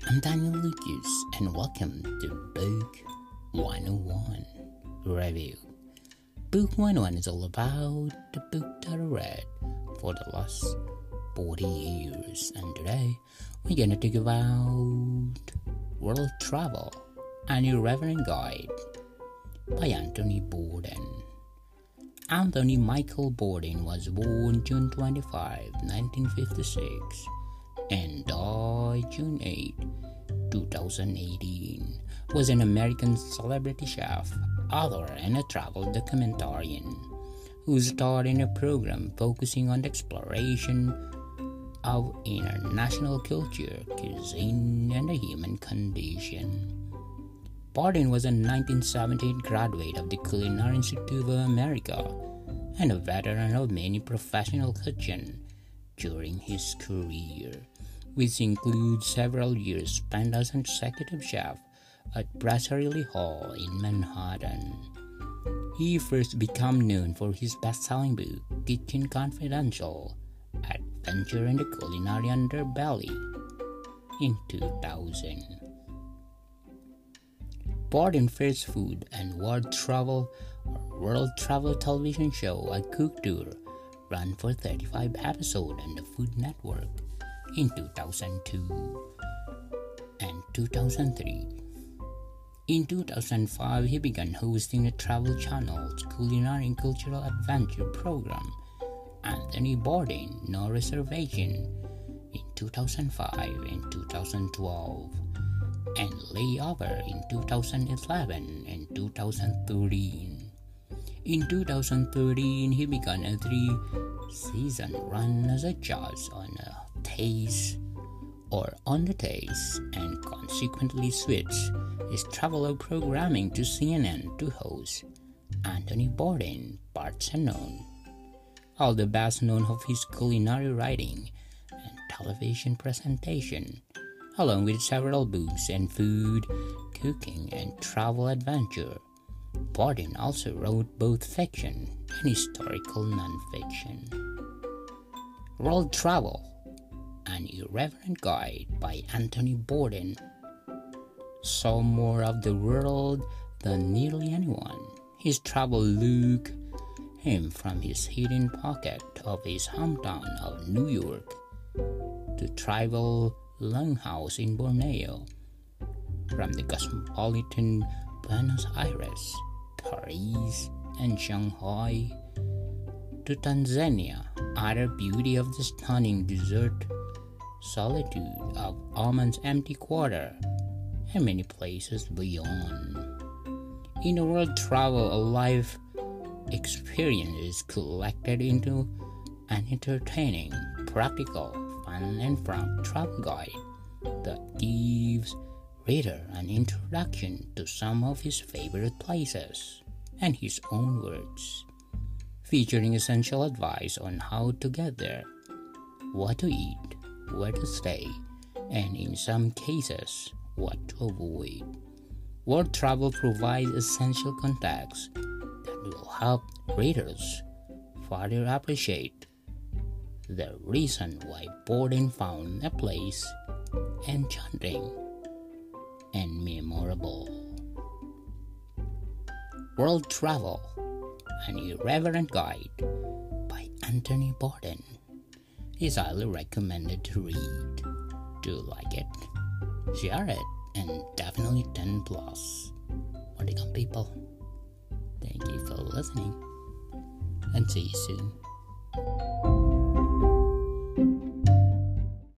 I'm Daniel Lucas, and welcome to Book 101 Review. Book 101 is all about the book that I read for the last 40 years, and today we're gonna talk about World Travel An Irreverent Guide by Anthony Bourdain. Anthony Michael Bourdain was born June 25, 1956 and died June 8, 2018, was an American celebrity chef, author, and a travel documentarian who starred in a program focusing on the exploration of international culture, cuisine, and the human condition. Bourdain was a 1978 graduate of the Culinary Institute of America and a veteran of many professional kitchens during his career which includes several years spent as an executive chef at Brasserie Hall in Manhattan. He first became known for his best-selling book, Kitchen Confidential, Adventure in the Culinary Underbelly, in 2000. Bourdain First Food and World Travel a World Travel television show, A Cook Tour, ran for 35 episodes on the Food Network in 2002 and 2003. In 2005, he began hosting a Travel Channel's culinary and cultural adventure program, Anthony Bourdain No Reservation, in 2005 and 2012, and Layover in 2011 and 2013. In 2013, he began a three season run as a judge on a taste or on the taste and consequently switched his traveler programming to CNN to host Anthony Bourdain Parts Unknown. All the best known of his culinary writing and television presentation, along with several books and food, cooking, and travel adventure. Bourdain also wrote both fiction and historical nonfiction. World Travel an Irreverent Guide by Anthony Bourdain saw more of the world than nearly anyone. His travel look. Him from his hidden pocket of his hometown of New York. To tribal longhouse in Borneo, from the cosmopolitan Buenos Aires, Paris, and Shanghai. To Tanzania, utter beauty of the stunning desert solitude of Oman's empty quarter, and many places beyond. In a world travel, a life experience is collected into an entertaining, practical, fun, and frank travel guide that gives reader an introduction to some of his favorite places and his own words, featuring essential advice on how to get there, what to eat, where to stay, and in some cases, what to avoid. World travel provides essential context that will help readers further appreciate the reason why Bourdain found a place enchanting and memorable. World Travel An Irreverent Guide by Anthony Bourdain is highly recommended to read. Do you like it? Share it and definitely 10 plus. Welcome people. Thank you for listening and see you soon.